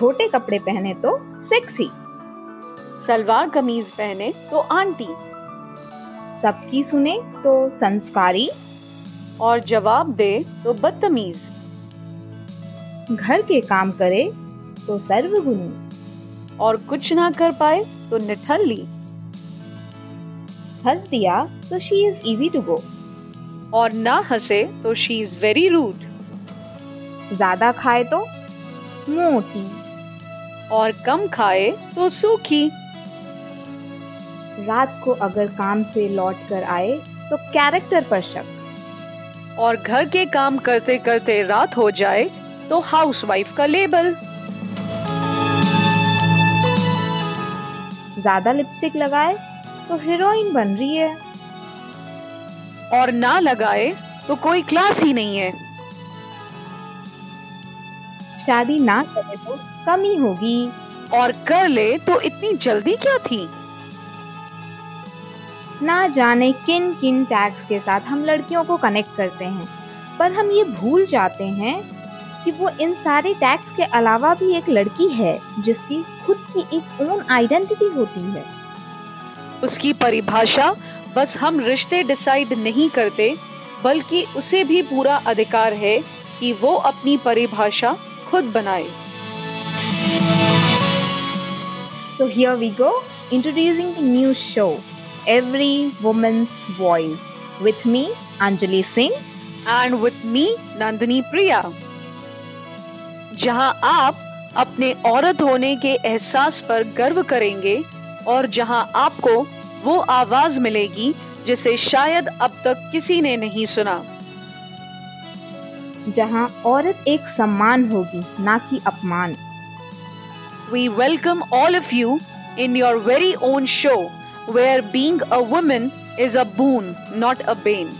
छोटे कपड़े पहने तो सेक्सी सलवार कमीज पहने तो आंटी। सबकी सुने तो संस्कारी। और जवाब दे तो बदतमीज। घर के काम करे तो सर्वगुणी। और कुछ ना कर पाए तो निठल्ली। हंस दिया तो she is easy to go और ना हंसे तो शी इज़ वेरी रूड ज़्यादा खाए तो मोटी। और कम खाए तो सूखी। रात को अगर काम से लौट कर आए तो कैरेक्टर पर शक और घर के काम करते करते रात हो जाए तो हाउसवाइफ का लेबल ज़्यादा लिपस्टिक लगाए तो हीरोइन बन रही है। और ना लगाए तो कोई क्लास ही नहीं है। शादी ना करे तो कमी होगी। और कर ले तो इतनी जल्दी क्या थी? ना जाने किन किन टैग्स के साथ हम लड़कियों को कनेक्ट करते हैं पर हम ये भूल जाते हैं कि वो इन सारे टैग्स के अलावा भी एक लड़की है जिसकी खुद की एक ओन आइडेंटिटी होती है। उसकी परिभाषा बस हम रिश्ते डिसाइड नहीं करते बल्कि उसे भी पूरा अधिकार है कि वो अपनी परिभाषा खुद बनाए So here we go, introducing the new show, Every Woman's Voice, with me, Anjali Singh. And with me Nandini Priya जहाँ आप अपने औरत होने के एहसास पर गर्व करेंगे और जहाँ आपको वो आवाज़ मिलेगी जिसे शायद अब तक किसी ने नहीं सुना। जहाँ औरत एक सम्मान होगी, ना कि अपमान। We welcome all of you in your very own show where being a women is a boon not a Ben